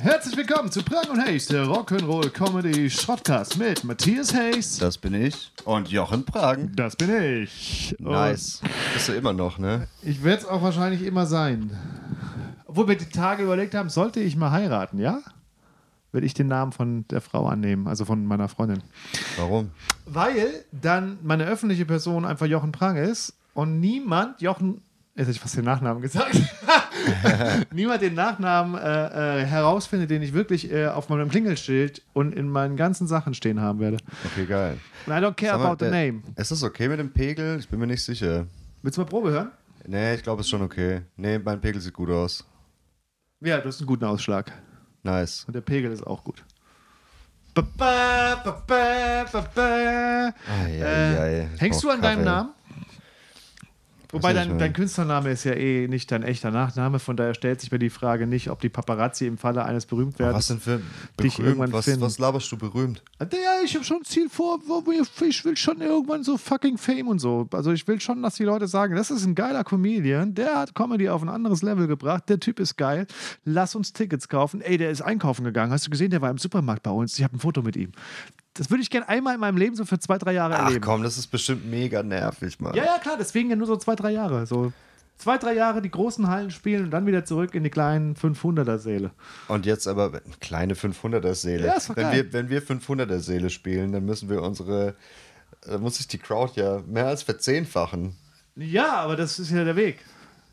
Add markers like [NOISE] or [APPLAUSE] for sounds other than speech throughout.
Herzlich willkommen zu Prang und Haze, der Rock'n'Roll Comedy Schrottcast mit Matthias Hayes. Das bin ich. Und Jochen Pragen. Das bin ich. Nice. Bist du immer noch, ne? Und ich werde es auch wahrscheinlich immer sein. Obwohl wir die Tage überlegt haben, sollte ich mal heiraten, ja? Würde ich den Namen von der Frau annehmen, also von meiner Freundin. Warum? Weil dann meine öffentliche Person einfach Jochen Prang ist und niemand Jochen. Jetzt hätte ich fast den Nachnamen gesagt. [LAUGHS] niemand den Nachnamen äh, äh, herausfindet, den ich wirklich äh, auf meinem Klingelschild und in meinen ganzen Sachen stehen haben werde. Okay, geil. And I don't care mal, about the der- name. Ist das okay mit dem Pegel? Ich bin mir nicht sicher. Willst du mal Probe hören? Nee, ich glaube, es ist schon okay. Nee, mein Pegel sieht gut aus. Ja, du hast einen guten Ausschlag. Nice. Und der Pegel ist auch gut. Ba, ba, ba, ei, Äh, ei. Ich hängst du an deinem Kaffee. Namen? Wobei dein, dein Künstlername ist ja eh nicht dein echter Nachname, von daher stellt sich mir die Frage nicht, ob die Paparazzi im Falle eines Was Berühmtwerdens. denn für dich berühmt? irgendwann Was, finden. was laberst du berühmt? Ja, ich habe schon ein Ziel vor, ich will schon irgendwann so fucking Fame und so. Also ich will schon, dass die Leute sagen, das ist ein geiler Comedian, der hat Comedy auf ein anderes Level gebracht, der Typ ist geil, lass uns Tickets kaufen. Ey, der ist einkaufen gegangen, hast du gesehen, der war im Supermarkt bei uns, ich habe ein Foto mit ihm. Das würde ich gerne einmal in meinem Leben so für zwei, drei Jahre Ach erleben. komm, das ist bestimmt mega nervig, Mann. Ja, ja, klar, deswegen ja nur so zwei, drei Jahre. So zwei, drei Jahre die großen Hallen spielen und dann wieder zurück in die kleinen 500er-Säle. Und jetzt aber eine kleine 500er-Seele. Ja, ist doch wenn, geil. wir, wenn wir 500er-Seele spielen, dann müssen wir unsere, da muss sich die Crowd ja mehr als verzehnfachen. Ja, aber das ist ja der Weg.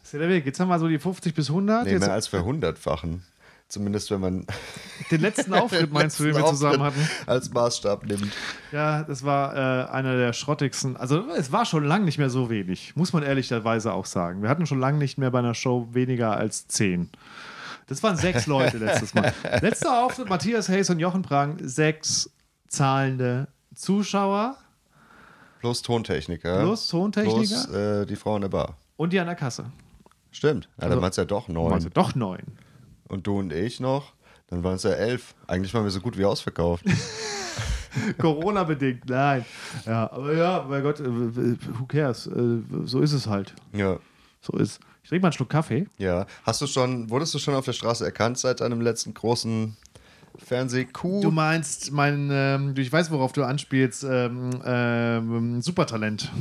Das ist ja der Weg. Jetzt haben wir so die 50 bis 100. Nee, Jetzt mehr als verhundertfachen. Zumindest wenn man [LAUGHS] den letzten [LAUGHS] Auftritt meinst du, den wir zusammen hatten? als Maßstab nimmt. Ja, das war äh, einer der schrottigsten. Also es war schon lange nicht mehr so wenig, muss man ehrlicherweise auch sagen. Wir hatten schon lange nicht mehr bei einer Show weniger als zehn. Das waren sechs [LAUGHS] Leute letztes Mal. Letzter Auftritt, Matthias Hayes und Jochen Prang, sechs zahlende Zuschauer Plus Tontechniker. Plus Tontechniker. Plus äh, die Frau in der Bar. und die an der Kasse. Stimmt. Ja, Also- dann waren es ja doch neun. Also doch neun. Und du und ich noch. Dann waren es ja elf. Eigentlich waren wir so gut wie ausverkauft. [LAUGHS] Corona-bedingt, nein. Ja, aber ja, mein Gott, äh, who cares? Äh, So ist es halt. ja. So ist. Ich trinke mal einen Schluck Kaffee. Ja. Hast du schon, wurdest du schon auf der Straße erkannt seit deinem letzten großen Fernseh-Coup? Du meinst mein, ähm, ich weiß, worauf du anspielst, ähm, ähm, Supertalent.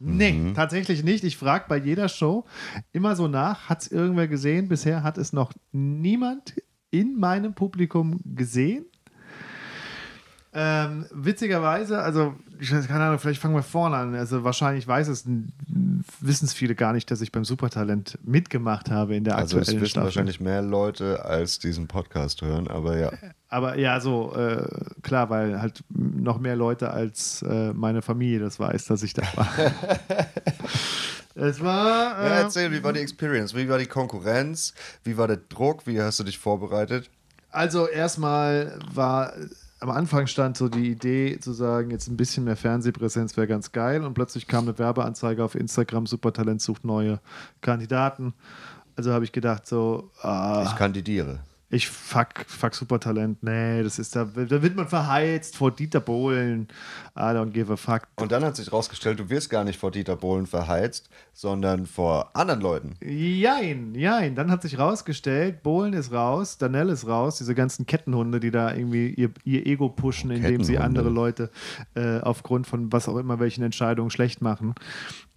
Nee, tatsächlich nicht. Ich frage bei jeder Show immer so nach, hat es irgendwer gesehen? Bisher hat es noch niemand in meinem Publikum gesehen. Ähm, witzigerweise, also, ich weiß keine Ahnung, vielleicht fangen wir vorne an. Also, wahrscheinlich weiß es, wissen es viele gar nicht, dass ich beim Supertalent mitgemacht habe in der also es aktuellen wissen Staffel. wahrscheinlich mehr Leute, als diesen Podcast hören, aber ja. Aber ja, so, äh, klar, weil halt noch mehr Leute als äh, meine Familie das weiß, dass ich da war. [LAUGHS] es war. ja Äh, erzähl, wie war die Experience? Wie war die Konkurrenz? Wie war der Druck? Wie hast du dich vorbereitet? also, erstmal war. Am Anfang stand so die Idee zu sagen, jetzt ein bisschen mehr Fernsehpräsenz wäre ganz geil. Und plötzlich kam eine Werbeanzeige auf Instagram, Supertalent sucht neue Kandidaten. Also habe ich gedacht, so, ah, Ich kandidiere. Ich fuck, fuck Supertalent. Nee, das ist da, da wird man verheizt vor Dieter Bohlen. I don't give a fuck. Und dann hat sich rausgestellt, du wirst gar nicht vor Dieter Bohlen verheizt, sondern vor anderen Leuten. Jein, jein. Dann hat sich rausgestellt, Bohlen ist raus, Danell ist raus, diese ganzen Kettenhunde, die da irgendwie ihr, ihr Ego pushen, indem sie andere Leute äh, aufgrund von was auch immer welchen Entscheidungen schlecht machen.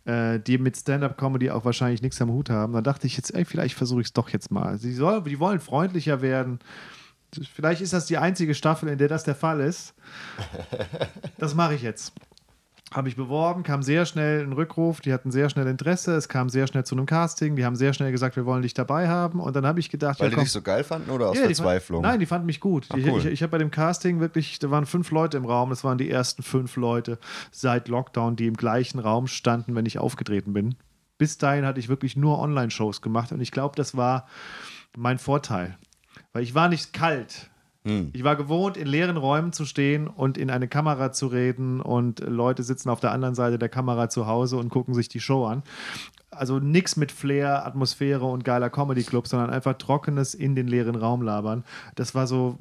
Äh, die mit Stand-up-Comedy auch wahrscheinlich nichts am Hut haben. Dann dachte ich jetzt, ey, vielleicht versuche ich es doch jetzt mal. Sie soll, die wollen freundlicher werden. Vielleicht ist das die einzige Staffel, in der das der Fall ist. [LAUGHS] Das mache ich jetzt. Habe ich beworben, kam sehr schnell ein Rückruf, die hatten sehr schnell Interesse, es kam sehr schnell zu einem Casting, die haben sehr schnell gesagt, wir wollen dich dabei haben und dann habe ich gedacht, Weil ja die komm, dich so geil fanden oder aus ja, die Verzweiflung? Fand, nein, die fanden mich gut. Ah, ich cool. ich, ich habe bei dem Casting wirklich, da waren fünf Leute im Raum, das waren die ersten fünf Leute seit Lockdown, die im gleichen Raum standen, wenn ich aufgetreten bin. Bis dahin hatte ich wirklich nur Online-Shows gemacht und ich glaube, das war mein Vorteil. Weil ich war nicht kalt. Hm. Ich war gewohnt, in leeren Räumen zu stehen und in eine Kamera zu reden und Leute sitzen auf der anderen Seite der Kamera zu Hause und gucken sich die Show an. Also nichts mit Flair, Atmosphäre und geiler Comedy-Club, sondern einfach trockenes in den leeren Raum labern. Das war so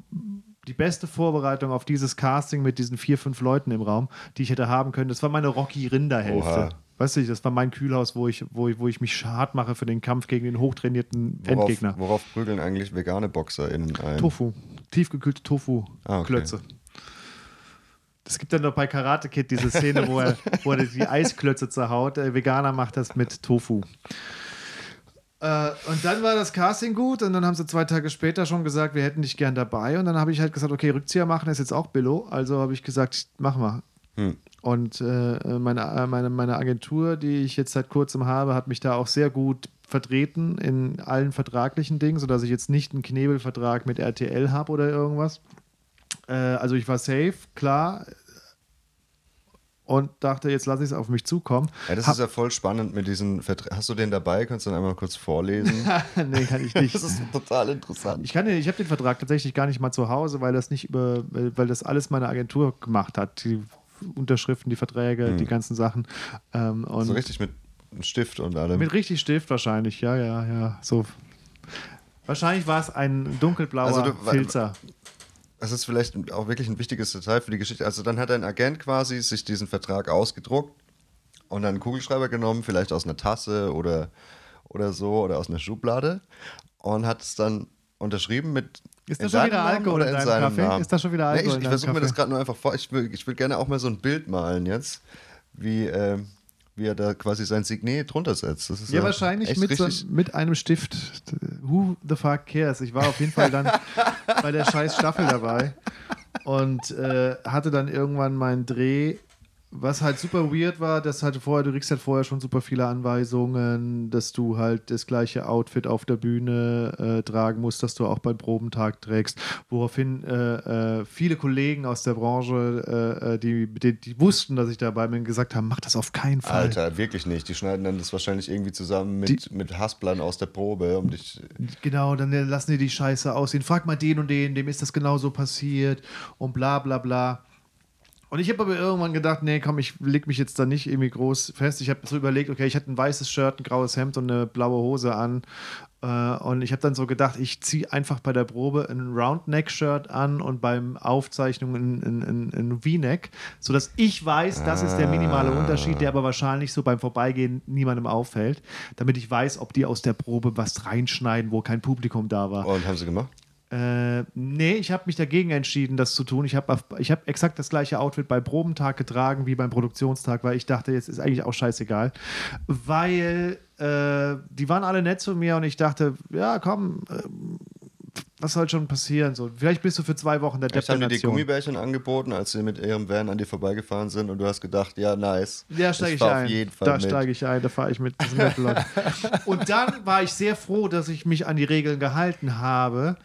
die beste Vorbereitung auf dieses Casting mit diesen vier, fünf Leuten im Raum, die ich hätte haben können. Das war meine Rocky Rinder-Hälfte. Oha. Weißt du, das war mein Kühlhaus, wo ich, wo, ich- wo ich mich hart mache für den Kampf gegen den hochtrainierten Worauf, Endgegner. worauf prügeln eigentlich vegane BoxerInnen ein? Tofu. Tiefgekühlte Tofu-Klötze. Ah, okay. Es gibt dann noch bei Karate Kid diese Szene, wo er, wo er die Eisklötze zerhaut. Der Veganer macht das mit Tofu. Äh, und dann war das Casting gut und dann haben sie zwei Tage später schon gesagt, wir hätten dich gern dabei. Und dann habe ich halt gesagt, okay, Rückzieher machen ist jetzt auch Billo. Also habe ich gesagt, mach mal. Hm. Und äh, meine, äh, meine, meine Agentur, die ich jetzt seit kurzem habe, hat mich da auch sehr gut vertreten in allen vertraglichen Dingen, sodass ich jetzt nicht einen Knebelvertrag mit RTL habe oder irgendwas. Äh, also ich war safe, klar. Und dachte, jetzt lasse ich es auf mich zukommen. Ja, das Hab- ist ja voll spannend mit diesen Verträgen. Hast du den dabei? Kannst du den einmal kurz vorlesen? [LAUGHS] nee, kann ich nicht. [LAUGHS] das ist total interessant. Ich kann den, ich habe den Vertrag tatsächlich gar nicht mal zu Hause, weil das nicht über, weil weil das alles meine Agentur gemacht hat. Die Unterschriften, die Verträge, die ganzen Sachen. Ähm, so richtig mit einem Stift und allem. mit richtig Stift wahrscheinlich, ja, ja, ja. So. Wahrscheinlich war es ein dunkelblauer Also du- Filzer. Das ist vielleicht auch wirklich ein wichtiges Detail für die Geschichte. Also dann hat ein Agent quasi sich diesen Vertrag ausgedruckt und dann einen Kugelschreiber genommen, vielleicht aus einer Tasse oder, oder so oder aus einer Schublade und hat es dann unterschrieben mit Ist da schon wieder Alkohol in deinem seinem Kaffee? Namen? Ist da schon wieder Nee, Alkohol ich in ich deinem versuche mir das gerade nur einfach vor. Ich will, ich will gerne auch mal so ein Bild malen jetzt, wie, ähm, wie er da quasi sein Signet drunter setzt. Das ist Ja, wahrscheinlich echt mit, so, mit einem Stift. Who the fuck cares? Ich war auf jeden Fall dann [LAUGHS] bei der scheiß Staffel dabei und äh, hatte dann irgendwann meinen Dreh, was halt super weird war, dass halt vorher, du kriegst halt vorher schon super viele Anweisungen, dass du halt das gleiche Outfit auf der Bühne äh, tragen musst, dass du auch beim Probentag trägst, woraufhin äh, äh, viele Kollegen aus der Branche, äh, äh, die, die, die wussten, dass ich dabei bin, gesagt haben, mach das auf keinen Fall. Alter, wirklich nicht. Die schneiden dann das wahrscheinlich irgendwie zusammen mit, mit Hasplern aus der Probe, um dich. Genau, dann lassen die die Scheiße aussehen. Frag mal den und den, dem ist das genauso passiert und bla bla bla. Und ich habe aber irgendwann gedacht, nee, komm, ich leg mich jetzt da nicht irgendwie groß fest. Ich habe so überlegt, okay, ich hatte ein weißes Shirt, ein graues Hemd und eine blaue Hose an. Äh, und ich habe dann so gedacht, ich ziehe einfach bei der Probe ein Roundneck-Shirt an und beim Aufzeichnung ein, ein, ein, ein V-Neck, sodass ich weiß, das ist der minimale Unterschied, der aber wahrscheinlich so beim Vorbeigehen niemandem auffällt, damit ich weiß, ob die aus der Probe was reinschneiden, wo kein Publikum da war. Und haben sie gemacht? Äh, nee, ich habe mich dagegen entschieden, das zu tun. Ich habe ich hab exakt das gleiche Outfit beim Probentag getragen wie beim Produktionstag, weil ich dachte, jetzt ist eigentlich auch scheißegal. Weil äh, die waren alle nett zu mir und ich dachte, ja, komm, ähm, was soll schon passieren? So, vielleicht bist du für zwei Wochen der Depp Jetzt haben der die. Gummibärchen angeboten, als sie mit ihrem Van an dir vorbeigefahren sind und du hast gedacht, ja, nice. Ja, steige ich ein. Auf jeden Fall da steige ich ein, da fahre ich mit. [LAUGHS] Und dann war ich sehr froh, dass ich mich an die Regeln gehalten habe,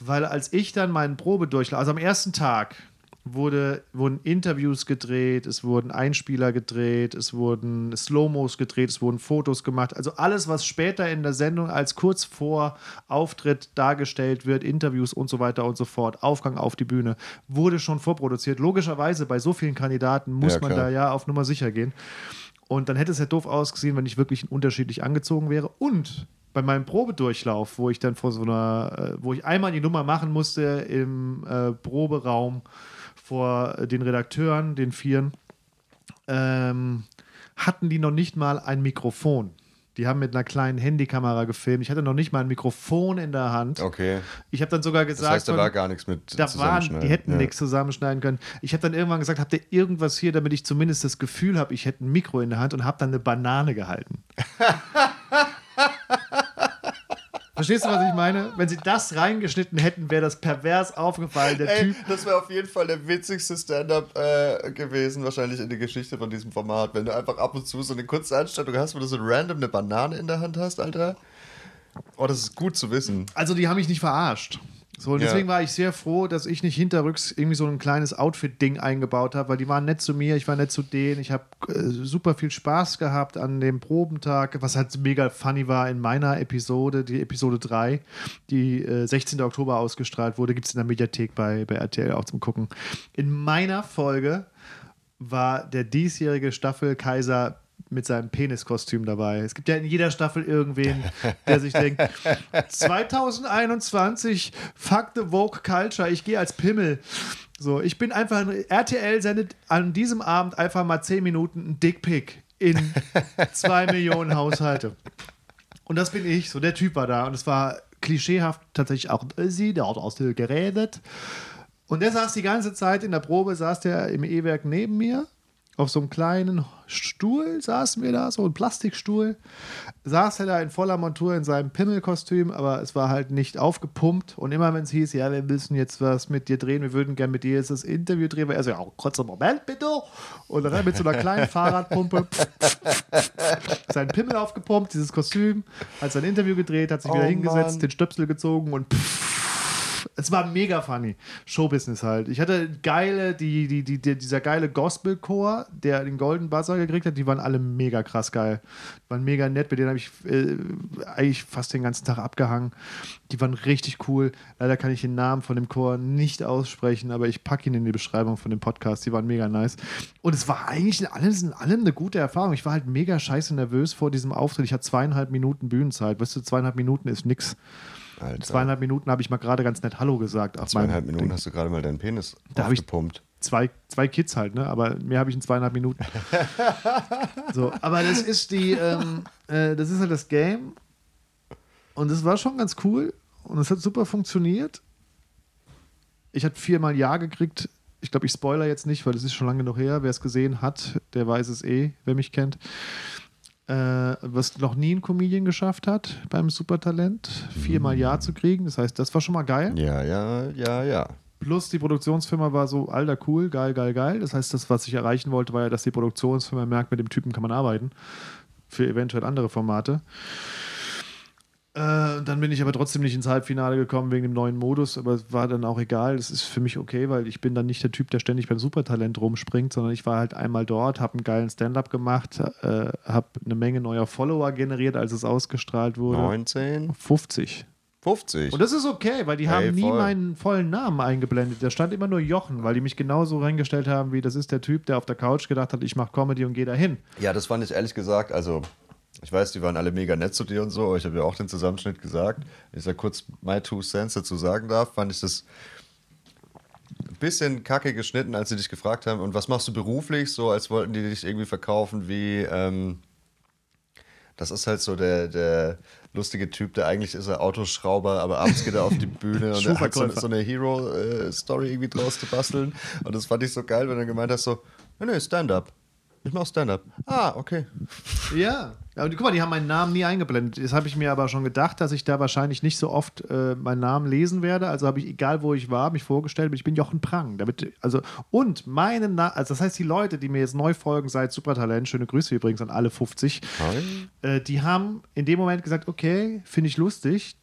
weil als ich dann meinen Probedurchlauf, also am ersten Tag, wurde, wurden Interviews gedreht, es wurden Einspieler gedreht, es wurden Slow-Mos gedreht, es wurden Fotos gemacht. Also alles, was später in der Sendung als kurz vor Auftritt dargestellt wird, Interviews und so weiter und so fort, Aufgang auf die Bühne, wurde schon vorproduziert. Logischerweise, bei so vielen Kandidaten muss Ja, man da ja auf Nummer sicher gehen. Und dann hätte es ja doof ausgesehen, wenn ich wirklich unterschiedlich angezogen wäre. Und bei meinem Probedurchlauf, wo ich dann vor so einer, äh, wo ich einmal die Nummer machen musste im äh, Proberaum vor äh, den Redakteuren, den Vieren, ähm, hatten die noch nicht mal ein Mikrofon. Die haben mit einer kleinen Handykamera gefilmt. Ich hatte noch nicht mal ein Mikrofon in der Hand. Okay. Ich habe dann sogar Das gesagt, heißt, da war gar nichts mit da waren, Zusammenschneiden. die hätten ja. nichts zusammenschneiden können. Ich habe dann irgendwann gesagt, habt ihr irgendwas hier, damit ich zumindest das Gefühl habe, ich hätte ein Mikro in der Hand und habe dann eine Banane gehalten. [LAUGHS] Verstehst du, was ich meine? Wenn sie das reingeschnitten hätten, wäre das pervers aufgefallen. Der Ey, Typ. das wäre auf jeden Fall der witzigste Stand-up äh, gewesen, wahrscheinlich in der Geschichte von diesem Format. Wenn du einfach ab und zu so eine kurze Anstattung hast, wo du so random eine Banane in der Hand hast, Alter. Oh, das ist gut zu wissen. Also, die haben mich nicht verarscht. So, und Ja. deswegen war ich sehr froh, dass ich nicht hinterrücks irgendwie so ein kleines Outfit-Ding eingebaut habe, weil die waren nett zu mir, ich war nett zu denen. Ich habe äh, super viel Spaß gehabt an dem Probentag, was halt mega funny war in meiner Episode, die Episode 3, die äh, 16. Oktober ausgestrahlt wurde, gibt es in der Mediathek bei, bei RTL auch zum Gucken. In meiner Folge war der diesjährige Staffelkaiser mit seinem Peniskostüm dabei. Es gibt ja in jeder Staffel irgendwen, der sich denkt, [LAUGHS] 2021, fuck the Vogue Culture, ich gehe als Pimmel. So, ich bin einfach, ein- RTL sendet an diesem Abend einfach mal 10 Minuten ein Dickpick in [LAUGHS] zwei Millionen Haushalte. Und das bin ich, so der Typ war da. Und es war klischeehaft tatsächlich auch sie, der hat aus der geredet. Und der saß die ganze Zeit in der Probe, saß der im E-Werk neben mir. Auf so einem kleinen Stuhl saßen wir da, so ein Plastikstuhl. Saß er da in voller Montur in seinem Pimmelkostüm, aber es war halt nicht aufgepumpt. Und immer wenn es hieß, ja, wir müssen jetzt was mit dir drehen, wir würden gerne mit dir jetzt das Interview drehen, war er so, ja, kurzer Moment bitte. Und dann mit so einer kleinen Fahrradpumpe [LAUGHS] seinen Pimmel aufgepumpt, dieses Kostüm, hat sein Interview gedreht, hat sich Oh wieder hingesetzt, Mann. den Stöpsel gezogen und es war mega funny. Showbusiness halt. Ich hatte geile, die, die, die, die, dieser geile Gospelchor, der den Golden Buzzer gekriegt hat, die waren alle mega krass geil. Die waren mega nett, mit denen habe ich äh, eigentlich fast den ganzen Tag abgehangen. Die waren richtig cool. Leider kann ich den Namen von dem Chor nicht aussprechen, aber ich packe ihn in die Beschreibung von dem Podcast. Die waren mega nice. Und es war eigentlich in allem, in allem eine gute Erfahrung. Ich war halt mega scheiße nervös vor diesem Auftritt. Ich hatte zweieinhalb Minuten Bühnenzeit. Weißt du, zweieinhalb Minuten ist nix. Alter. Zweieinhalb Minuten habe ich mal gerade ganz nett Hallo gesagt. Zweieinhalb Minuten Ding. hast du gerade mal deinen Penis Da aufgepumpt. Zwei, zwei Kids halt, ne? Aber mehr habe ich in zweieinhalb Minuten. [LAUGHS] so, aber das ist die, ähm, äh, das ist halt das Game. Und es war schon ganz cool. Und es hat super funktioniert. Ich hatte viermal Ja gekriegt. Ich glaube, ich spoiler jetzt nicht, weil es ist schon lange noch her. Wer es gesehen hat, der weiß es eh, wer mich kennt. Äh, was noch nie ein Comedian geschafft hat beim Supertalent, viermal Ja zu kriegen. Das heißt, das war schon mal geil. Ja, ja, ja, ja. Plus die Produktionsfirma war so, alter, cool, geil, geil, geil. Das heißt, das, was ich erreichen wollte, war ja, dass die Produktionsfirma merkt, mit dem Typen kann man arbeiten. Für eventuell andere Formate. Äh, dann bin ich aber trotzdem nicht ins Halbfinale gekommen wegen dem neuen Modus, aber es war dann auch egal. Das ist für mich okay, weil ich bin dann nicht der Typ, der ständig beim Supertalent rumspringt, sondern ich war halt einmal dort, habe einen geilen Stand-up gemacht, äh, habe eine Menge neuer Follower generiert, als es ausgestrahlt wurde. 19, 50. 50. Und das ist okay, weil die haben Ey, nie voll. meinen vollen Namen eingeblendet. Da stand immer nur Jochen, weil die mich genauso reingestellt haben, wie das ist der Typ, der auf der Couch gedacht hat, ich mache Comedy und gehe dahin. Ja, das fand ich ehrlich gesagt, also ich weiß, die waren alle mega nett zu dir und so, aber ich habe ja auch den Zusammenschnitt gesagt. Wenn ich da kurz my two cents dazu sagen darf, fand ich das ein bisschen kacke geschnitten, als sie dich gefragt haben, und was machst du beruflich? So, als wollten die dich irgendwie verkaufen wie, ähm, das ist halt so der, der lustige Typ, der eigentlich ist er Autoschrauber, aber abends geht er auf die Bühne [LAUGHS] und er hat so, so eine Hero-Story irgendwie draus zu basteln. Und das fand ich so geil, wenn du gemeint hast, so, nee, nee, Stand-up. Ich mach Stand-up. Ah, okay. Ja. Ja und guck mal, die haben meinen Namen nie eingeblendet. Das habe ich mir aber schon gedacht, dass ich da wahrscheinlich nicht so oft äh, meinen Namen lesen werde. Also habe ich, egal wo ich war, mich vorgestellt, ich bin Jochen Prang. Damit, also, und meinen Namen, also das heißt, die Leute, die mir jetzt neu folgen seit Supertalent, schöne Grüße übrigens an alle 50, Hi. äh, die haben in dem Moment gesagt, okay, finde ich lustig,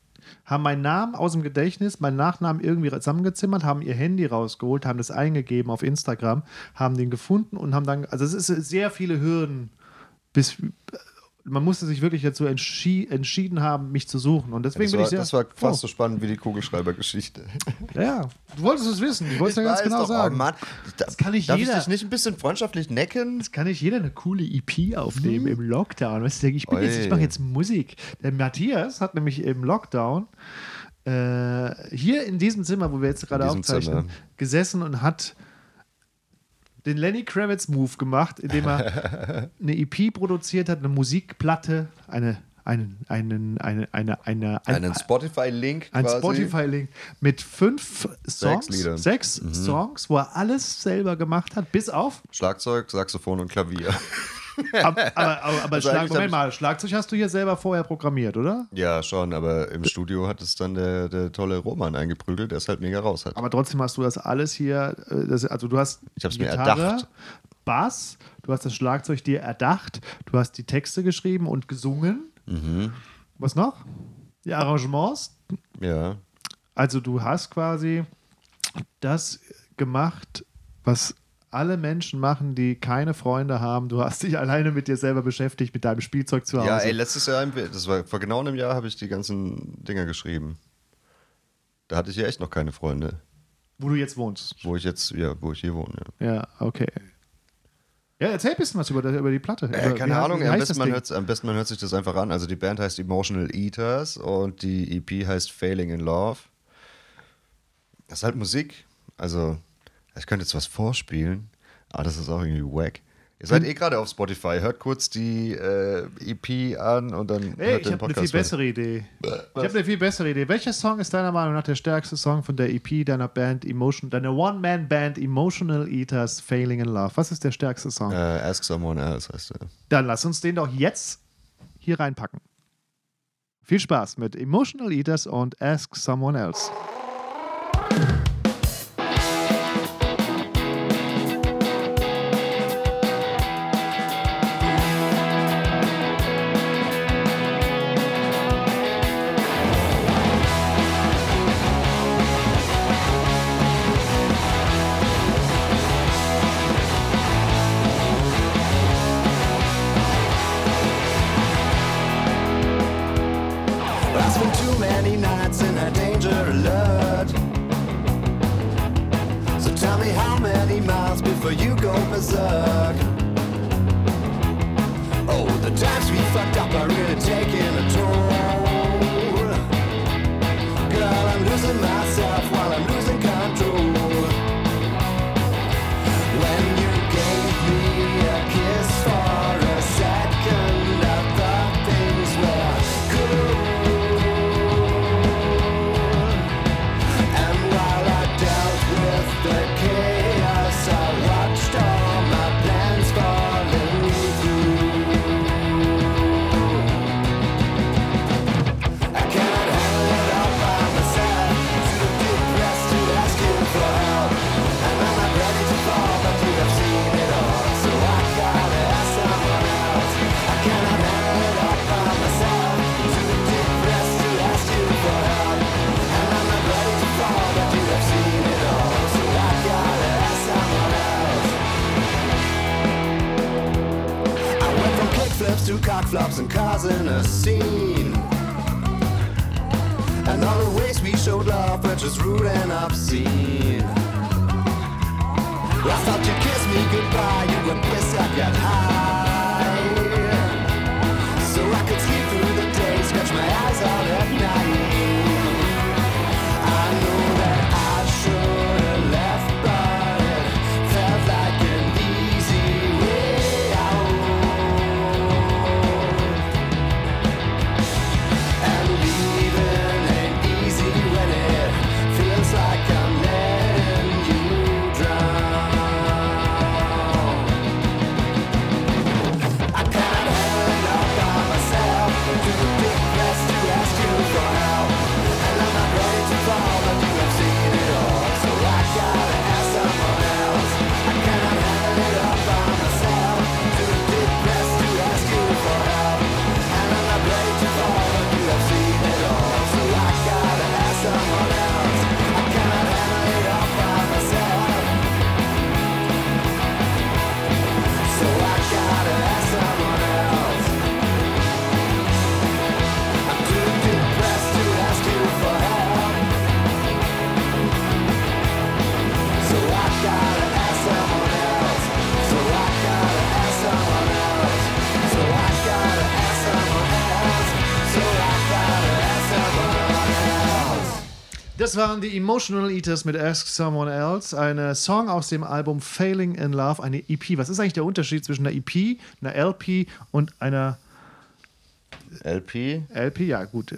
haben meinen Namen aus dem Gedächtnis, meinen Nachnamen irgendwie zusammengezimmert, haben ihr Handy rausgeholt, haben das eingegeben auf Instagram, haben den gefunden und haben dann, also es ist sehr viele Hürden, bis man musste sich wirklich dazu entschi entschieden haben, mich zu suchen. Und deswegen Das bin war, ich sehr das war fast so spannend wie die Kugelschreiber-Geschichte. [LAUGHS] Ja, ja, du wolltest es wissen, ich wollte es dir ganz genau doch, sagen. Oh Mann, Das kann nicht darf jeder. ich dich nicht ein bisschen freundschaftlich necken? Jetzt kann nicht jeder eine coole EP aufnehmen im Lockdown. Weißt du, ich, bin jetzt, ich mache jetzt Musik. Der Matthias hat nämlich im Lockdown äh, hier in diesem Zimmer, wo wir jetzt gerade aufzeichnen, Zimmer. gesessen und hat den Lenny Kravitz Move gemacht, indem er [LAUGHS] eine EP produziert hat, eine Musikplatte, eine, einen, einen, eine, eine, eine, ein- Einen Spotify-Link ein. Spotify-Link mit fünf Songs, Liedern. sechs Songs, wo er alles selber gemacht hat, bis auf Schlagzeug, Saxophon und Klavier. Aber, aber, [LAUGHS] aber, aber Also Schlag, Moment mal, Schlagzeug hast du hier selber vorher programmiert, oder? ja, schon, aber im Studio hat es dann der, der tolle Roman eingeprügelt, der es halt mega raus hat. Aber trotzdem hast du das alles hier, äh, das, also du hast Ich hab's mir Gitarre, erdacht. Bass, du hast das Schlagzeug dir erdacht, du hast die Texte geschrieben und gesungen. Mhm. Was noch? Die Arrangements. Ja. Also du hast quasi das gemacht, was alle Menschen machen, die keine Freunde haben. Du hast dich [LAUGHS] alleine mit dir selber beschäftigt, mit deinem Spielzeug zu Hause. Ja, ey, letztes Jahr, das war vor genau einem Jahr, habe ich die ganzen Dinger geschrieben. Da hatte ich ja echt noch keine Freunde, wo du jetzt wohnst. wo ich jetzt, ja, wo ich hier wohne. Ja. Ja, okay. Ja, erzähl ein bisschen was über, über die Platte. Äh, keine heißt- Ahnung, wie am heißt besten, man hört, am besten man hört sich das einfach an. Also die Band heißt Emotional Eaters und die EP heißt Failing in Love. Das ist halt Musik. Also, ich könnte jetzt was vorspielen, aber das ist auch irgendwie wack. Ihr seid eh gerade auf Spotify. Hört kurz die äh, EP an und dann Ey, hört ich den habe eine Podcast viel bessere Idee. Ich habe eine viel bessere Idee. Welcher Song ist deiner Meinung nach der stärkste Song von der EP deiner Band Emotion, deiner One-Man-Band Emotional Eaters Failing in Love? Was ist der stärkste Song? Äh, Ask Someone Else heißt er. Dann lass uns den doch jetzt hier reinpacken. Viel Spaß mit Emotional Eaters und Ask Someone Else. Das waren die Emotional Eaters mit Ask Someone Else, eine Song aus dem Album Failing in Love, eine EP. Was ist eigentlich der Unterschied zwischen einer EP, einer LP und einer LP. LP? Ja, gut.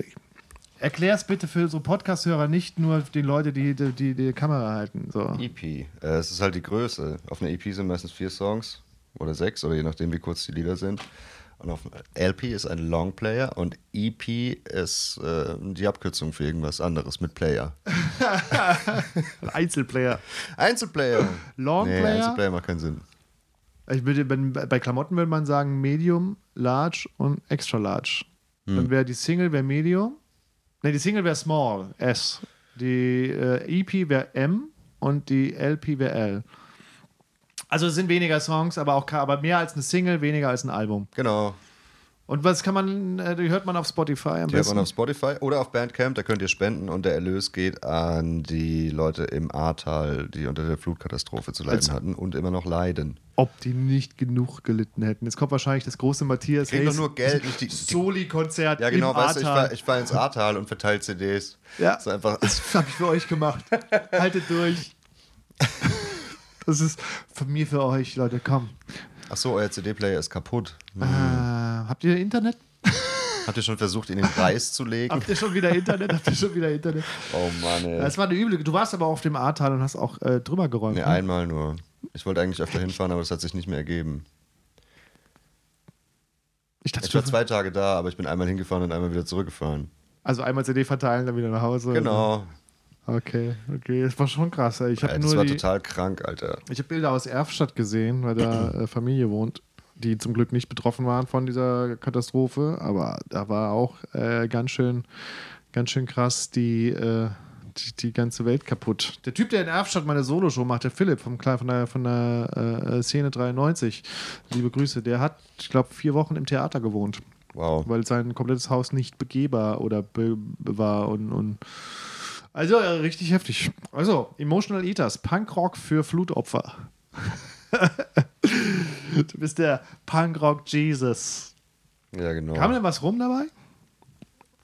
Erklär es bitte für so Podcast-Hörer, nicht nur den Leute, die die, die die Kamera halten. So. EP. Äh, es ist halt die Größe. Auf einer EP sind meistens vier Songs oder sechs oder je nachdem, wie kurz die Lieder sind. Und auf LP ist ein Longplayer und EP ist äh, die Abkürzung für irgendwas anderes mit Player. [LAUGHS] Einzelplayer. Einzelplayer. Longplayer? Nee, Einzelplayer macht keinen Sinn. Ich würde, wenn, bei Klamotten würde man sagen Medium, Large und Extra Large. Dann wäre die Single wäre Medium. Ne, die Single wäre Small, S. Die äh, EP wäre M und die LP wäre L. Also es sind weniger Songs, aber auch aber mehr als eine Single, weniger als ein Album. Genau. Und was kann man, äh, die hört man auf Spotify am Die hört besten? man auf Spotify oder auf Bandcamp, da könnt ihr spenden und der Erlös geht an die Leute im Ahrtal, die unter der Flutkatastrophe zu leiden Als- hatten und immer noch leiden. Ob die nicht genug gelitten hätten. Jetzt kommt wahrscheinlich das große Matthias doch Hayes nur Geld, [LAUGHS] nicht die- die- Soli-Konzert Ja, genau, im weißt du, ich Ahrtal. war, ich war ins Ahrtal und verteilt CDs. Ja. Das ist einfach, Das habe ich für euch gemacht. [LAUGHS] Haltet durch. [LAUGHS] Das ist von mir für euch, Leute. Komm. Achso, euer CD-Player ist kaputt. Äh, habt ihr Internet? [LAUGHS] Habt ihr schon versucht, ihn in den Preis zu legen? Habt ihr schon wieder Internet? Habt ihr schon wieder Internet? [LAUGHS] Oh Mann, ey. Das war eine üble. Du warst aber auf dem Ahrtal und hast auch äh, drüber geräumt. Nee, ne? einmal nur. Ich wollte eigentlich öfter hinfahren, aber das hat sich nicht mehr ergeben. Ich dachte, Ich war zwei Tage da, aber ich bin einmal hingefahren und einmal wieder zurückgefahren. also einmal CD verteilen, dann wieder nach Hause. Genau. Okay, okay. Das war schon krass. ey. Ich habe Ey, das nur war die, total krank, Alter. ich habe Bilder aus Erfstadt gesehen, weil da [CLEARS THROAT] äh, Familie wohnt, die zum Glück nicht betroffen waren von dieser Katastrophe. Aber da war auch äh, ganz schön, ganz schön krass die, äh, die, die ganze Welt kaputt. Der Typ, der in Erfstadt meine Soloshow macht, der Philipp vom, von der, von der äh, Szene 93, liebe Grüße, der hat, ich glaube, vier Wochen im Theater gewohnt. Wow. weil sein komplettes Haus nicht begehbar oder be war und, und also äh, richtig heftig. Also, Emotional Eaters, Punkrock für Flutopfer. [LAUGHS] du bist der Punkrock Jesus. Ja, genau. Kam denn was rum dabei?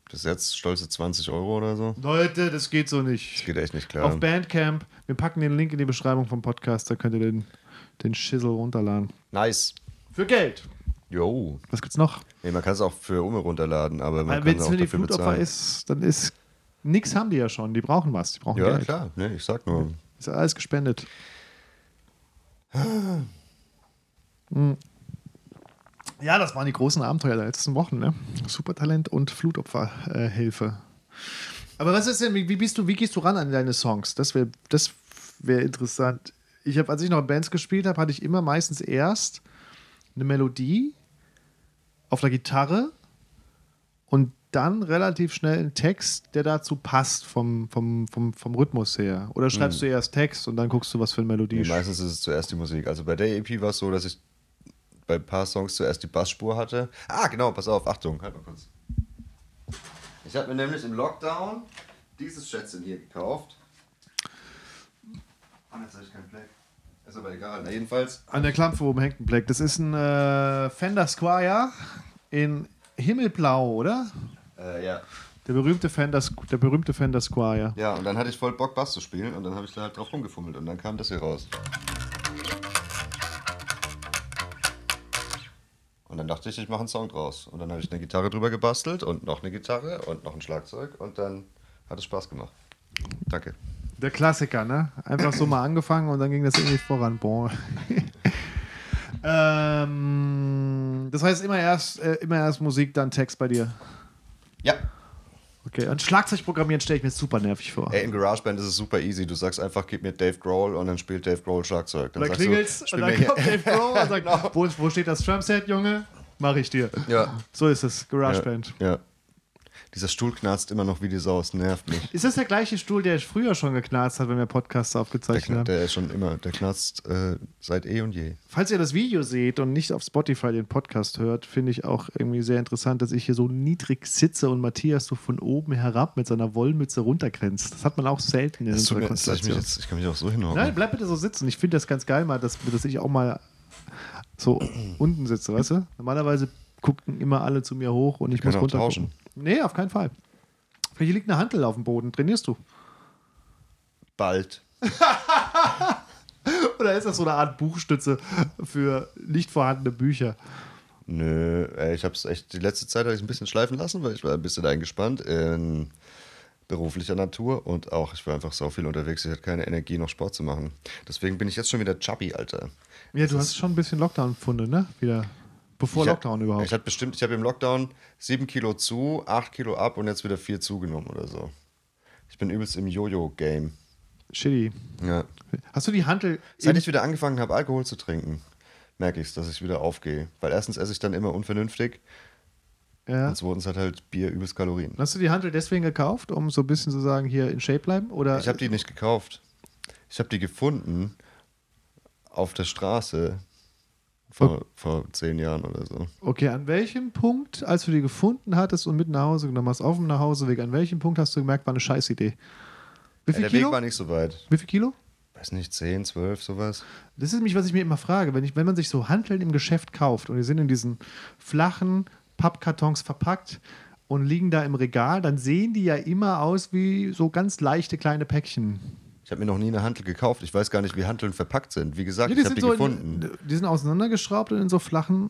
Das ist jetzt stolze 20 Euro oder so. Leute, das geht so Das nicht. geht echt nicht klar. Auf Bandcamp, wir packen den Link in die Beschreibung vom Podcast, da könnt ihr den, den Schissel runterladen. Nice. Für Geld. Jo. Was gibt's noch? Nee, man kann es auch für Umme runterladen, aber man Wenn kann es auch für die dafür Flutopfer bezahlen. ist, dann ist nix haben die ja schon. Die brauchen was. Die brauchen Ja, Geld. klar. Nee, ich sag nur. Ist alles gespendet. Hm. Ja, das waren die großen Abenteuer der letzten Wochen, ne? Supertalent und Flutopferhilfe. Aber was ist denn, wie, wie bist du, wie gehst du ran an deine Songs? Das wäre das wär interessant. Ich habe, als ich noch in Bands gespielt habe, hatte ich immer meistens erst eine Melodie auf der Gitarre und dann relativ schnell einen Text, der dazu passt vom, vom, vom, vom Rhythmus her. Oder schreibst du erst Text und dann guckst du, was für eine Melodie. Nee, meistens ist es zuerst die Musik. Also bei der EP war es so, dass ich bei ein paar Songs zuerst die Bassspur hatte. Ah, genau, pass auf, Achtung, halt mal kurz. Ich habe mir nämlich im Lockdown dieses Schätzchen hier gekauft. Ah, jetzt habe ich keinen Black. Ist aber egal. Na, jedenfalls, An der Klampfe oben hängt ein Black. Das ist ein äh, Fender Squire in Himmelblau, oder? Äh, ja. Der berühmte Fender, Squ- der berühmte Fender Squire. Ja, und dann hatte ich voll Bock, Bass zu spielen und dann habe ich da halt drauf rumgefummelt und dann kam das hier raus. Und dann dachte ich, ich mache einen Song draus. Und dann habe ich eine Gitarre drüber gebastelt und noch eine Gitarre und noch ein Schlagzeug und dann hat es Spaß gemacht. Danke. Der Klassiker, ne? Einfach so mal angefangen und dann ging das irgendwie voran. Boah. [LAUGHS] ähm, das heißt immer erst, äh, immer erst Musik, dann Text bei dir. Ja. Okay, und Schlagzeug programmieren stelle ich mir super nervig vor. Ey, in GarageBand ist es super easy. Du sagst einfach, gib mir Dave Grohl und dann spielt Dave Grohl Schlagzeug. Dann da sagst klingelt's du, und dann kommt Dave Grohl und sagt, [LAUGHS] wo, wo steht das Drumset, Junge? Mach ich dir. Ja. So ist es, GarageBand. Ja, ja. Dieser Stuhl knarzt immer noch wie die Sau. Es nervt mich. Ist das der gleiche Stuhl, der früher schon geknarzt hat, wenn wir Podcasts Der, aufgezeichnet haben? der ist schon immer, der knarzt äh, seit eh und je. Falls ihr das Video seht und nicht auf Spotify den Podcast hört, finde ich auch irgendwie sehr interessant, dass ich hier so niedrig sitze und Matthias so von oben herab mit seiner Wollmütze runtergrenzt. Das hat man auch selten in unserer soll ich, Konstellation. jetzt, ich kann mich auch so hinhocken. Nein, bleib bitte so sitzen. Ich finde das ganz geil, mal, dass, dass ich auch mal so unten sitze, weißt du? Normalerweise gucken immer alle zu mir hoch und ich können muss runter. tauschen. Nee, auf keinen Fall. Hier liegt eine Hantel auf dem Boden. Trainierst du? Bald. [LAUGHS] Oder ist das so eine Art Buchstütze für nicht vorhandene Bücher? Nö, ey, ich habe es echt, die letzte Zeit habe ich ein bisschen schleifen lassen, weil ich war ein bisschen eingespannt in beruflicher Natur und auch, ich war einfach so viel unterwegs, ich hatte keine Energie, noch Sport zu machen. Deswegen bin ich jetzt schon wieder chubby, Alter. Ja, du hast schon ein bisschen Lockdown-Funde, ne? Wieder. Bevor ich Lockdown hab, überhaupt. Ich hatte bestimmt, ich habe im Lockdown sieben Kilo zu, acht Kilo ab und jetzt wieder vier zugenommen oder so. Ich bin übelst im Jojo-Game. Shitty. Ja. Hast du die Hantel. Seit ich wieder angefangen habe, Alkohol zu trinken, merke ich dass ich wieder aufgehe. Weil erstens esse ich dann immer unvernünftig ja. und zweitens hat halt Bier übelst Kalorien. Hast du die Hantel deswegen gekauft, um so ein bisschen zu sagen, hier in Shape bleiben? Oder Ich habe die nicht gekauft. Ich habe die gefunden auf der Straße vor, vor zehn Jahren oder so. Okay, an welchem Punkt, als du die gefunden hattest und mit nach Hause genommen hast, auf dem Nachhauseweg, an welchem Punkt hast du gemerkt, war eine Scheißidee? Wie Ja, viel der Kilo? Weg war nicht so weit. Wie viel Kilo? Weiß nicht, 10, 12, sowas. Das ist nämlich, was ich mir immer frage. Wenn, ich, wenn man sich so Hanteln im Geschäft kauft und die sind in diesen flachen Pappkartons verpackt und liegen da im Regal, dann sehen die ja immer aus wie so ganz leichte kleine Päckchen. Ich habe mir noch nie eine Hantel gekauft. Ich weiß gar nicht, wie Hanteln verpackt sind. Wie gesagt, Ja, die, ich habe die so gefunden. In, die sind auseinandergeschraubt und in so flachen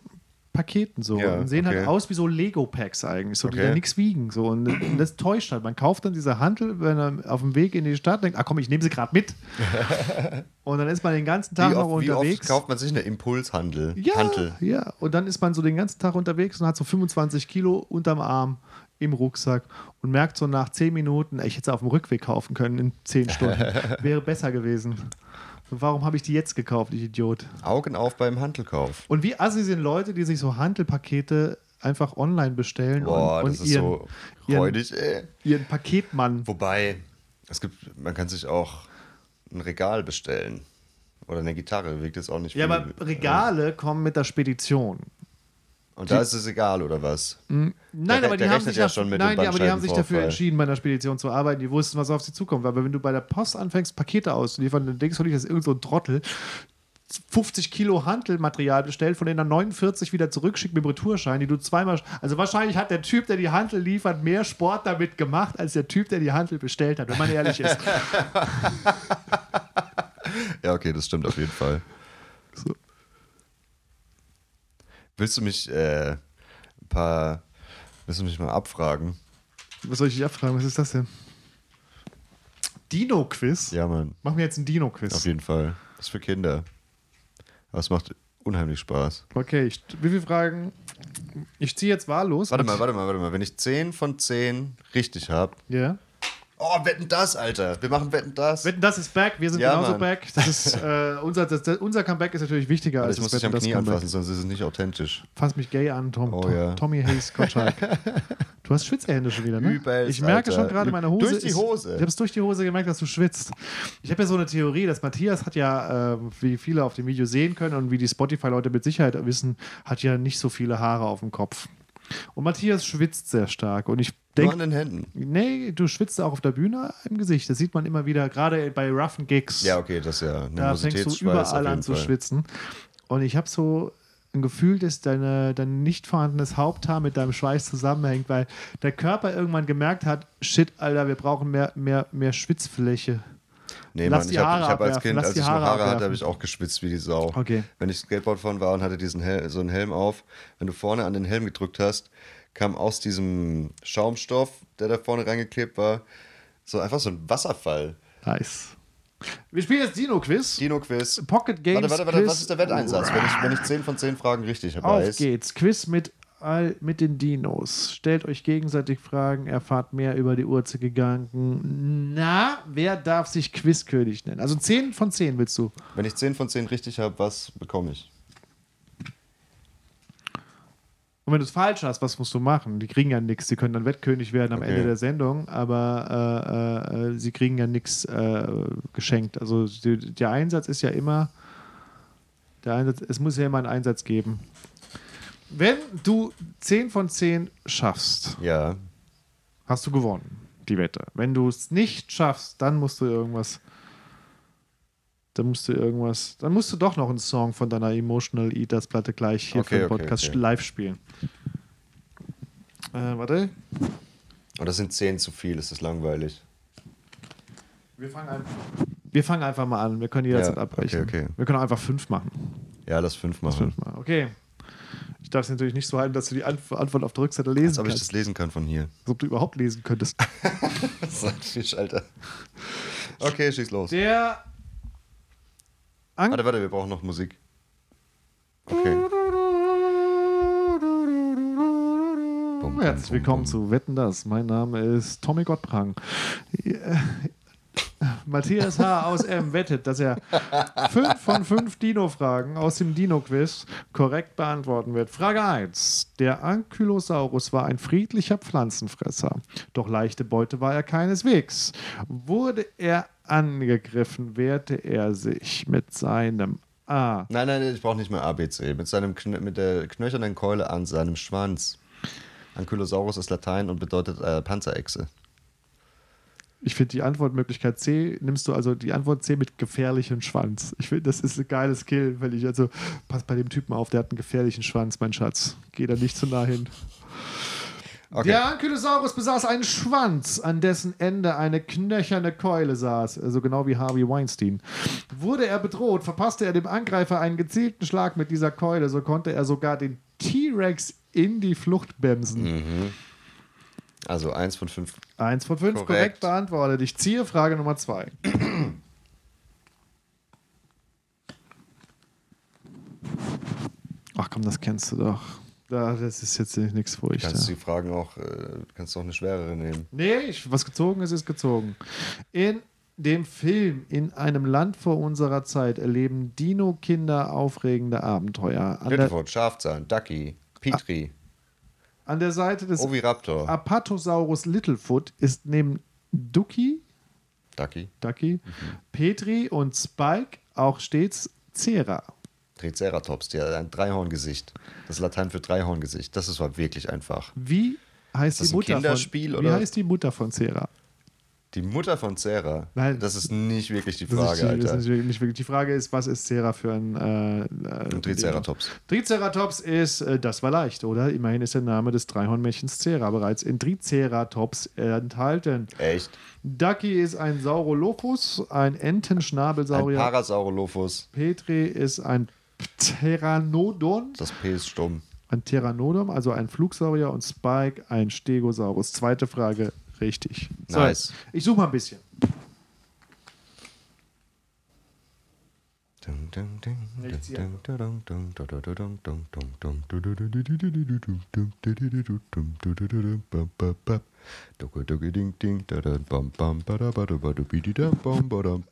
Paketen so. Ja, und sehen okay. halt aus wie so Lego-Packs eigentlich, so, die Okay. da nichts wiegen. So. Und, [CLEARS THROAT] das täuscht halt. Man kauft dann diese Hantel, wenn er auf dem Weg in die Stadt denkt, ah komm, ich nehme sie gerade mit. [LAUGHS] und dann ist man den ganzen Tag wie, noch oft, wie oft unterwegs. kauft man sich eine Impulshandel? ja, ja, und dann ist man so den ganzen Tag unterwegs und hat so 25 Kilo unterm Arm im Rucksack und merkt so nach 10 Minuten, ich hätte sie auf dem Rückweg kaufen können in 10 Stunden. [LAUGHS] Wäre besser gewesen. Warum habe ich die jetzt gekauft, ich Idiot? Augen auf beim Hantelkauf. Und wie assi sind Leute, die sich so Handelpakete einfach online bestellen Boah, und, und ihren, so ihren, räudig, ey. ihren Paketmann. Wobei, es gibt, man kann sich auch ein Regal bestellen. Oder eine Gitarre, wiegt jetzt auch nicht Ja, viel. aber Regale kommen mit der Spedition. Und da ist es egal, oder was? Nein, Der- aber die haben sich, ja mit nein, die, aber die haben sich dafür entschieden, bei einer Spedition zu arbeiten. Die wussten, was auf sie zukommt. Aber wenn du bei der Post anfängst, Pakete auszuliefern, dann denkst du nicht, dass irgend so ein Trottel 50 Kilo Hantelmaterial bestellt, von denen er 49 wieder zurückschickt mit dem Retourschein, die du zweimal. Also wahrscheinlich hat der Typ, der die Hantel liefert, mehr Sport damit gemacht, als der Typ, der die Hantel bestellt hat, wenn man ehrlich ist. [LAUGHS] Ja, okay, das stimmt auf jeden Fall. So. Willst du mich äh, ein paar, willst du mich mal abfragen? Was soll ich dich abfragen? Was ist das denn? Dino-Quiz? Ja, Mann, Machen wir jetzt einen Dino-Quiz. auf jeden Fall. Das ist für Kinder. Aber es macht unheimlich Spaß. Okay, ich, wie viele Fragen? Ich ziehe jetzt wahllos. Warte mal, warte mal, warte mal. Wenn ich 10 von 10 richtig habe. Ja. Oh, wetten das, Alter. Wir machen wetten das. Wetten, das ist back. Wir sind Ja, genauso Mann. back. Das ist, äh, [LAUGHS] unser, das, das, unser Comeback ist natürlich wichtiger als ich muss das dich am Wetten, das Knie Comeback. anfassen, sonst ist es nicht authentisch. Fass mich gay an, Tom. Oh, Tom ja. Tommy Hayes Gottschalk. [LAUGHS] Du hast Schwitzerhände schon wieder, ne? Übelst, ich merke Alter. schon gerade, meine Hose Durch die ist- Hose. Ich habe es durch die Hose gemerkt, dass du schwitzt. Ich habe ja so eine Theorie, dass Matthias hat ja, äh, wie viele auf dem Video sehen können und wie die Spotify-Leute mit Sicherheit wissen, hat ja nicht so viele Haare auf dem Kopf. Und Matthias schwitzt sehr stark. Und ich denke, an den Händen. nee, du schwitzt auch auf der Bühne im Gesicht. Das sieht man immer wieder, gerade bei roughen Gigs. Ja, okay, das ist ja ein Da fängst du überall an zu Fall. schwitzen. Und ich habe so ein Gefühl, dass deine, dein nicht vorhandenes Haupthaar mit deinem Schweiß zusammenhängt, weil der Körper irgendwann gemerkt hat, shit, Alter, wir brauchen mehr, mehr, mehr Schwitzfläche. Nee, Lass Mann, die ich habe hab als Kind, lass als ich noch Haare Haare hatte, habe ich auch geschwitzt wie die Sau. Okay. Wenn ich Skateboard fahren war und hatte diesen Hel so einen Helm auf, wenn du vorne an den Helm gedrückt hast, kam aus diesem Schaumstoff, der da vorne reingeklebt war, so einfach so ein Wasserfall. Nice. Wir spielen jetzt Dino-Quiz. Dino-Quiz. Pocket Games. Warte, warte, warte, Quiz. was ist der Wetteinsatz, wenn ich, wenn ich 10 von 10 Fragen richtig Auf weiß? geht's. Quiz mit, all, mit den Dinos. Stellt euch gegenseitig Fragen, erfahrt mehr über die Urzegedanken. Na, wer darf sich Quizkönig nennen? Also 10 von 10 willst du. Wenn ich 10 von 10 richtig habe, was bekomme ich? Und wenn du es falsch hast, was musst du machen? Die kriegen ja nichts. Sie können dann Wettkönig werden am Okay. Ende der Sendung, aber äh, äh, sie kriegen ja nichts äh, geschenkt. Also die, der Einsatz ist ja immer, der Einsatz, es muss ja immer einen Einsatz geben. Wenn du 10 von 10 schaffst, Ja. hast du gewonnen, die Wette. Wenn du es nicht schaffst, dann musst du irgendwas. Dann musst du irgendwas. Dann musst du doch noch einen Song von deiner Emotional Eaters Platte gleich hier Okay, für den Podcast okay. live spielen. Äh, warte. Das sind 10 zu viel, ist das langweilig. Wir fangen, ein, wir fangen einfach mal an. Wir können jederzeit Ja, abbrechen. Wir können einfach fünf machen. Ja, lass 5 machen. Fünfmal. Okay. Ich darf es natürlich nicht so halten, dass du die Antw- Antwort auf der Rückseite lesen Als ob ich kannst. das lesen kann von hier. Als ob du überhaupt lesen könntest. Das ist ein Fisch, Alter. Okay, schieß los. Der. An Warte, warte, wir brauchen noch Musik. Okay. Herzlich willkommen zu Wetten das. Mein Name ist Tommy Gottprang. Matthias H. aus M. wettet, dass er fünf von fünf Dino-Fragen aus dem Dino-Quiz korrekt beantworten wird. Frage 1. Der Ankylosaurus war ein friedlicher Pflanzenfresser, doch leichte Beute war er keineswegs. Wurde er angegriffen, wehrte er sich mit seinem A. Nein, nein, ich brauche nicht mehr ABC. Mit, seinem mit der knöchernen Keule an seinem Schwanz. Ankylosaurus ist Latein und bedeutet äh, Panzerechse. Ich finde die Antwortmöglichkeit C, nimmst du also die Antwort C mit gefährlichem Schwanz. Ich finde, das ist ein geiles Skill, weil ich, also, pass bei dem Typen auf, der hat einen gefährlichen Schwanz, mein Schatz. Geh da nicht zu nah hin. Okay. Der Ankylosaurus besaß einen Schwanz, an dessen Ende eine knöcherne Keule saß, also genau wie Harvey Weinstein. Wurde er bedroht, verpasste er dem Angreifer einen gezielten Schlag mit dieser Keule, so konnte er sogar den T-Rex in die Flucht bremsen. Also eins von fünf. Eins von fünf korrekt. Korrekt. beantwortet. Ich ziehe Frage Nummer zwei. Ach komm, das kennst du doch. Ja, das ist jetzt nichts für euch. Kannst da. du die Fragen auch, äh, kannst du auch eine schwerere nehmen. Nee, ich, was gezogen ist, ist gezogen. In dem Film In einem Land vor unserer Zeit erleben Dino-Kinder aufregende Abenteuer. Littlefoot, Schafzahn, Ducky, Petri, an der Seite des Oviraptor, Apatosaurus Littlefoot ist neben Ducky, Ducky, Ducky, Petri und Spike auch stets Cera. Triceratops, der hat ein Dreihorngesicht. Das Latein für Dreihorngesicht. Das ist war wirklich einfach. Wie heißt das die ein Mutter Kinderspiel, von, Wie oder? heißt die Mutter von Cera? Die Mutter von Cera. Nein. Das ist nicht wirklich die Das Frage, ist, die- Alter. Das ist nicht wirklich, die Frage ist, was ist Cera für ein, äh, äh, Ein Triceratops. Triceratops ist, äh, das war leicht, oder? Immerhin ist der Name des Dreihornmädchens Cera bereits in Triceratops enthalten. Echt? Ducky ist ein Saurolophus, ein Ein Entenschnabelsaurier. Parasaurolophus. Petri ist ein Pteranodon, Das P ist stumm. ein Pteranodon, also ein Flugsaurier und Spike ein Stegosaurus. Zweite Frage, richtig. So, Nice. Ich suche mal ein bisschen.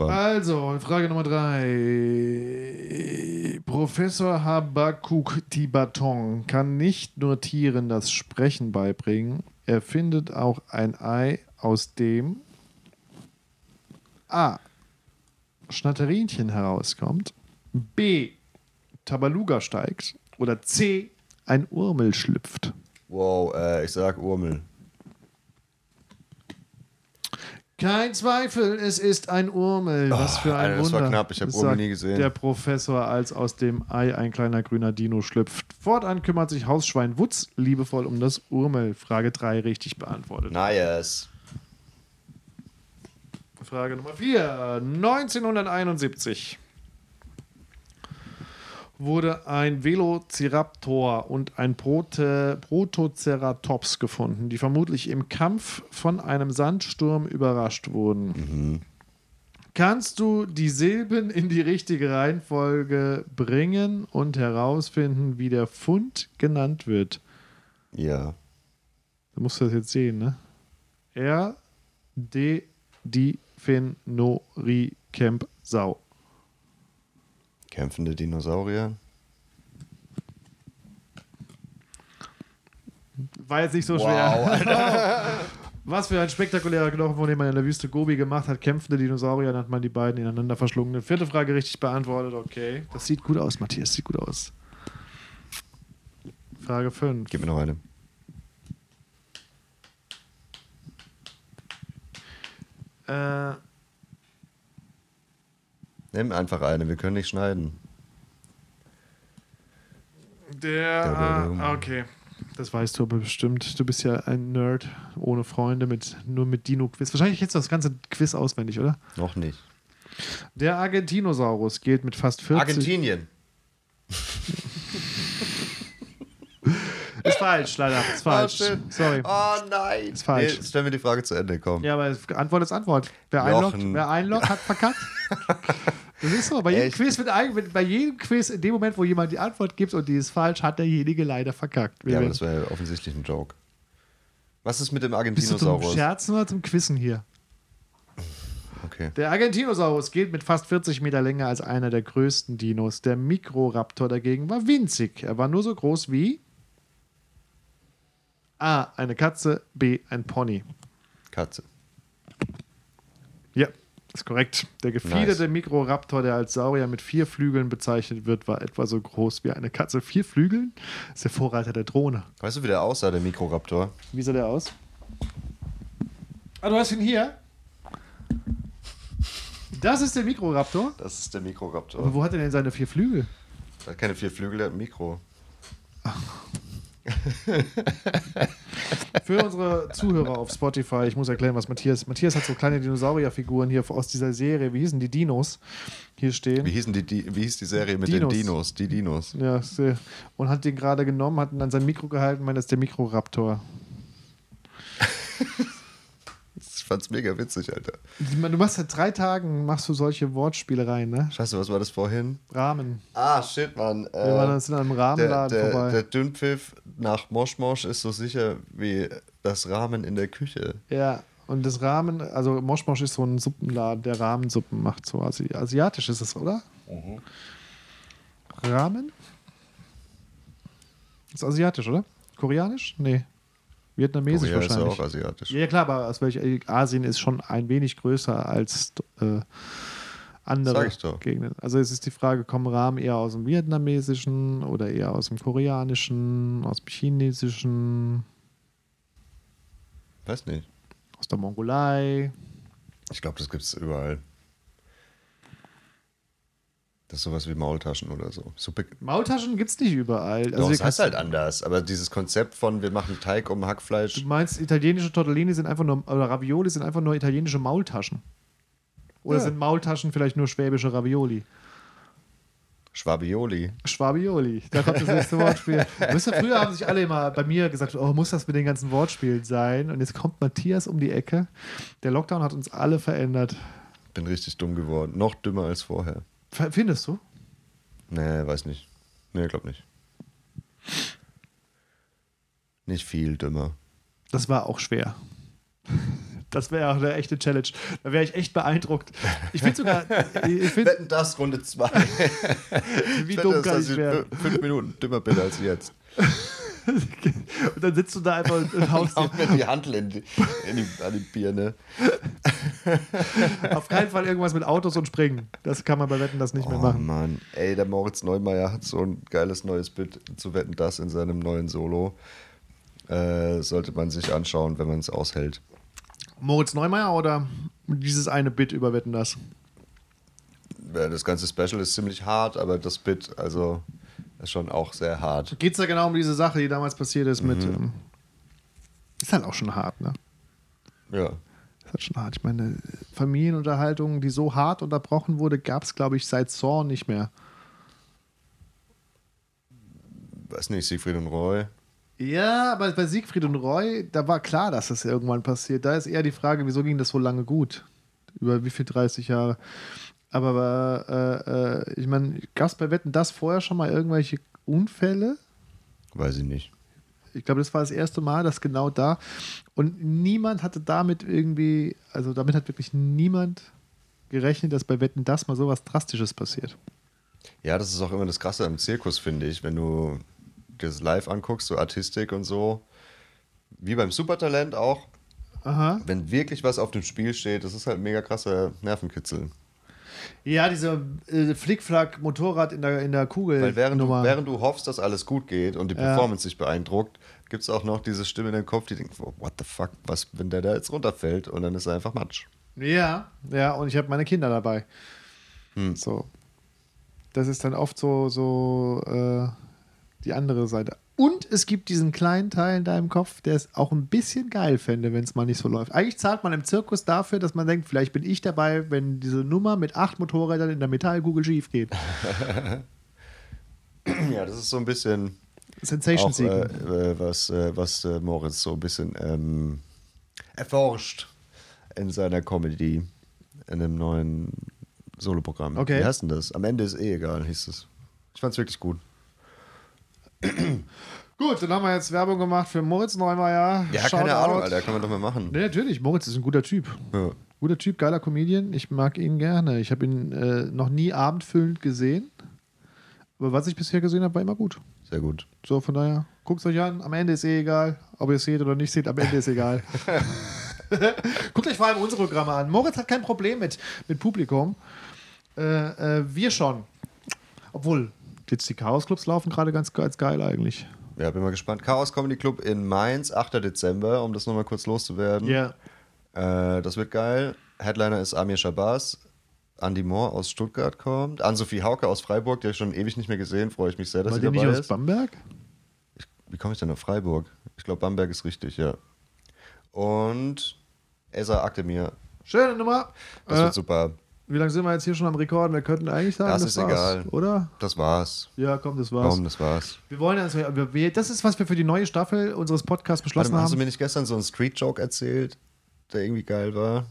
Also, Frage Nummer drei. Professor Habakuk Tibaton kann nicht nur Tieren das Sprechen beibringen, er findet auch ein Ei, aus dem A. Schnatterinchen herauskommt, B. Tabaluga steigt oder C. ein Urmel schlüpft. Wow, äh, ich sag Urmel. Kein Zweifel, es ist ein Urmel. Was für ein Alter, das Wunder. war knapp. Ich hab Das Urmel nie gesehen. Der Professor, als aus dem Ei ein kleiner grüner Dino schlüpft. Fortan kümmert sich Hausschwein Wutz liebevoll um das Urmel. Frage 3 richtig beantwortet. Nice. Frage Nummer 4. 1971 wurde ein Velociraptor und ein Prote Protoceratops gefunden, die vermutlich im Kampf von einem Sandsturm überrascht wurden. Kannst du die Silben in die richtige Reihenfolge bringen und herausfinden, wie der Fund genannt wird? Ja. Du musst das jetzt sehen, ne? R, D, die, Fin, No, Ri, Camp, Sau. Kämpfende Dinosaurier. War jetzt nicht so schwer. [LAUGHS] Was für ein spektakulärer Knochen, von dem man in der Wüste Gobi gemacht hat. Kämpfende Dinosaurier hat man die beiden ineinander verschlungenen. Vierte Frage richtig beantwortet. Okay. Das sieht gut aus, Matthias. Sieht gut aus. Frage 5. Gib mir noch eine. Äh, Nimm einfach eine, wir können nicht schneiden. der. Ah, okay. Das weißt du aber bestimmt. Du bist ja ein Nerd ohne Freunde, mit, nur mit Dino-Quiz. Wahrscheinlich du das ganze Quiz auswendig, oder? Noch nicht. Der Argentinosaurus gilt mit fast 40. Argentinien. [LAUGHS] Ist falsch, leider. Ist falsch. Oh. Sorry. Oh nein. Ist falsch. Nee, stellen wir die Frage zu Ende, komm. Ja, aber Antwort ist Antwort. Wer Jochen. einloggt, wer einloggt, hat verkackt. [LAUGHS] Das ist so. Bei jedem, Echt? Quiz wird ein, bei jedem Quiz, in dem Moment, wo jemand die Antwort gibt und die ist falsch, hat derjenige leider verkackt. Wir Ja, aber das wäre ja offensichtlich ein Joke. Was ist mit dem Bist du zum Argentinosaurus? Scherzen oder zum Quissen hier? Okay. Der Argentinosaurus gilt mit fast 40 Meter Länge als einer der größten Dinos. Der Mikroraptor dagegen war winzig. Er war nur so groß wie A. Eine Katze, B. Ein Pony. Katze. Ja, ist korrekt. Der gefiederte Nice. Mikroraptor, der als Saurier mit vier Flügeln bezeichnet wird, war etwa so groß wie eine Katze. Vier Flügeln? Das ist der Vorreiter der Drohne. Weißt du, wie der aussah, der Mikroraptor? Wie sah der aus? Ah, du hast ihn hier. Das ist der Mikroraptor. Das ist der Mikroraptor. Aber wo hat er denn seine vier Flügel? Der hat keine vier Flügel, der hat ein Mikro. [LAUGHS] Für unsere Zuhörer auf Spotify, ich muss erklären, was Matthias. Matthias hat so kleine Dinosaurierfiguren hier aus dieser Serie. Wie hießen die Dinos? Hier stehen. Wie, hießen die, die, wie hieß die Serie mit Dinos. den Dinos? Die Dinos. Ja, sehr. und hat den gerade genommen, hat ihn an sein Mikro gehalten, meint, das ist der Mikroraptor. [LAUGHS] Ich fand's mega witzig, Alter. Du machst seit drei Tagen machst du solche Wortspielereien, ne? Scheiße, was war das vorhin? Rahmen. Ah, shit, Mann. Wir waren Äh, jetzt in einem der, Rahmenladen der, vorbei. der Dünnpfiff nach Moschmosch ist so sicher wie das Rahmen in der Küche. ja, und das Rahmen, also Moschmosch ist so ein Suppenladen, der Rahmensuppen macht. So Asi asiatisch ist es, oder? Mhm. Ramen? Ist asiatisch, oder? Koreanisch? Nee. Vietnamesisch Korea ist ja wahrscheinlich. auch asiatisch. Ja, klar, aber aus welcher Asien ist schon ein wenig größer als äh, andere. Gegenden. Also es ist die Frage, kommen Rahmen eher aus dem Vietnamesischen oder eher aus dem Koreanischen, aus dem Chinesischen, Weiß nicht. aus der Mongolei? Ich glaube, das gibt's überall. Das ist sowas wie Maultaschen oder so. Suppe. Maultaschen gibt es nicht überall. Also Also das heißt halt anders. Aber dieses Konzept von, wir machen Teig um Hackfleisch. Du meinst, italienische Tortellini sind einfach nur, oder Ravioli sind einfach nur italienische Maultaschen. Oder Ja. sind Maultaschen vielleicht nur schwäbische Ravioli? Schwabioli. Schwabioli, da kommt das nächste Wortspiel. [LAUGHS] Wisst ihr, früher haben sich alle immer bei mir gesagt, oh, muss das mit den ganzen Wortspielen sein? Und jetzt kommt Matthias um die Ecke. Der Lockdown hat uns alle verändert. Bin richtig dumm geworden. Noch dümmer als vorher. Findest du? Nee, weiß nicht. Nee, glaub nicht. Nicht viel dümmer. Das war auch schwer. Das wäre auch eine echte Challenge. Da wäre ich echt beeindruckt. Ich finde sogar, [LAUGHS] ich finde, Wetten das Runde 2. [LAUGHS] wie dumm kann ich werden. Fünf Minuten dümmer bin als jetzt. [LAUGHS] [LAUGHS] Und dann sitzt du da einfach und haust dir Hau mir die Handel in die, in die, an die Birne. auf keinen Fall irgendwas mit Autos und Springen. Das kann man bei Wetten das nicht mehr Oh machen. Mann. Ey, der Moritz Neumeier hat so ein geiles neues Bild zu Wetten das in seinem neuen Solo. Äh, sollte man sich anschauen, wenn man es aushält. Moritz Neumeier oder dieses eine Bit über Wetten das? Äh, Das ganze Special ist ziemlich hart, aber das Bit, also, ist schon auch sehr hart. Geht es ja genau um diese Sache, die damals passiert ist mit. Ähm, ist halt auch schon hart, ne? Ja. Ist halt schon hart. Ich meine, Familienunterhaltung, die so hart unterbrochen wurde, gab es, glaube ich, seit Saw nicht mehr. Weiß nicht, Siegfried und Roy. Ja, aber bei Siegfried und Roy, da war klar, dass das irgendwann passiert. Da ist eher die Frage, wieso ging das so lange gut? Über wie viel 30 Jahre? Aber äh, äh, ich meine, gab es bei Wetten das vorher schon mal irgendwelche Unfälle? Weiß ich nicht. Ich glaube, das war das erste Mal, dass genau da. Und niemand hatte damit irgendwie, also damit hat wirklich niemand gerechnet, dass bei Wetten das mal sowas Drastisches passiert. Ja, das ist auch immer das Krasse am Zirkus, finde ich, wenn du das live anguckst, so Artistik und so. Wie beim Supertalent auch. Aha. Wenn wirklich was auf dem Spiel steht, das ist halt mega krasser Nervenkitzel. Ja, diese äh, Flickflack-Motorrad in der, in der Kugel. Weil während du, während du hoffst, dass alles gut geht und die Ja. Performance dich beeindruckt, gibt es auch noch diese Stimme in deinem Kopf, die denkt, what the fuck, was, wenn der da jetzt runterfällt und dann ist er einfach Matsch. Ja, ja, und ich habe meine Kinder dabei. Hm. So. Das ist dann oft so, so äh, die andere Seite. Und es gibt diesen kleinen Teil in deinem Kopf, der es auch ein bisschen geil fände, wenn es mal nicht so läuft. Eigentlich zahlt man im Zirkus dafür, dass man denkt, vielleicht bin ich dabei, wenn diese Nummer mit acht Motorrädern in der Metallkugel schief geht. [LAUGHS] Ja, das ist so ein bisschen Sensation auch, äh, äh, was, äh, was äh, Moritz so ein bisschen ähm, erforscht in seiner Comedy, in einem neuen Soloprogramm. Okay. Wie heißt denn das? Am Ende ist eh egal, hieß es. Ich fand's wirklich gut. [CLEARS THROAT] Gut, dann haben wir jetzt Werbung gemacht für Moritz Neumeier. Ja, Shoutout. keine Ahnung, Alter, kann man doch mal machen. Nee, natürlich, Moritz ist ein guter Typ. Ja. Guter Typ, geiler Comedian. Ich mag ihn gerne. Ich habe ihn äh, noch nie abendfüllend gesehen. Aber was ich bisher gesehen habe, war immer gut. Sehr gut. So, von daher, guckt es euch an. Am Ende ist eh egal. Ob ihr es seht oder nicht seht, am Ende ist egal. [LAUGHS] [LAUGHS] Guckt euch vor allem unsere Programme an. Moritz hat kein Problem mit, mit Publikum. Äh, äh, wir schon. Obwohl, jetzt die Chaos-Clubs laufen gerade ganz, ganz geil eigentlich. Ja, bin mal gespannt. Chaos Comedy Club in Mainz, 8. Dezember, um das nochmal kurz loszuwerden. Ja. Äh, das wird geil. Headliner ist Amir Shabazz. Andy Moore aus Stuttgart kommt. Ann-Sophie Hauke aus Freiburg, die habe ich schon ewig nicht mehr gesehen. Freue ich mich sehr, dass War sie dabei nicht aus ist. Bamberg? wie komme ich denn auf Freiburg? Ich glaube, Bamberg ist richtig, ja. Und Esa Akdemir. Schöne Nummer. Das Äh, wird super. Wie lange sind wir jetzt hier schon am Rekorden? Wir könnten eigentlich sagen, Das das, ist war's, egal. oder? Das war's. Ja, komm, das war's. Komm, das war's. Wir wollen also, wir, das ist, was wir für die neue Staffel unseres Podcasts Warte beschlossen mal, hast du haben. mir nicht gestern so einen Street-Joke erzählt, der irgendwie geil war?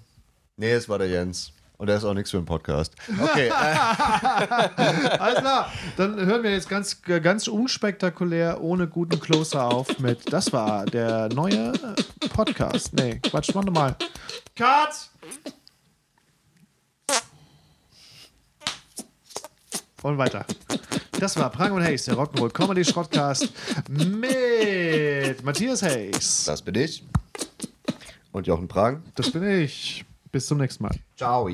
Nee, es war der Jens. Und der ist auch nichts für einen Podcast. Okay, äh, [LAUGHS] Alles klar, dann hören wir jetzt ganz, ganz unspektakulär, ohne guten Closer auf mit. Das war der neue Podcast. Nee, Quatsch, mach nochmal. Cut! Und weiter. Das war Prang und Hayes, der Rock'n'Roll Comedy Schrottcast mit Matthias Hayes. das bin ich. Und Jochen Prang. Das bin ich. Bis zum nächsten Mal. Ciao.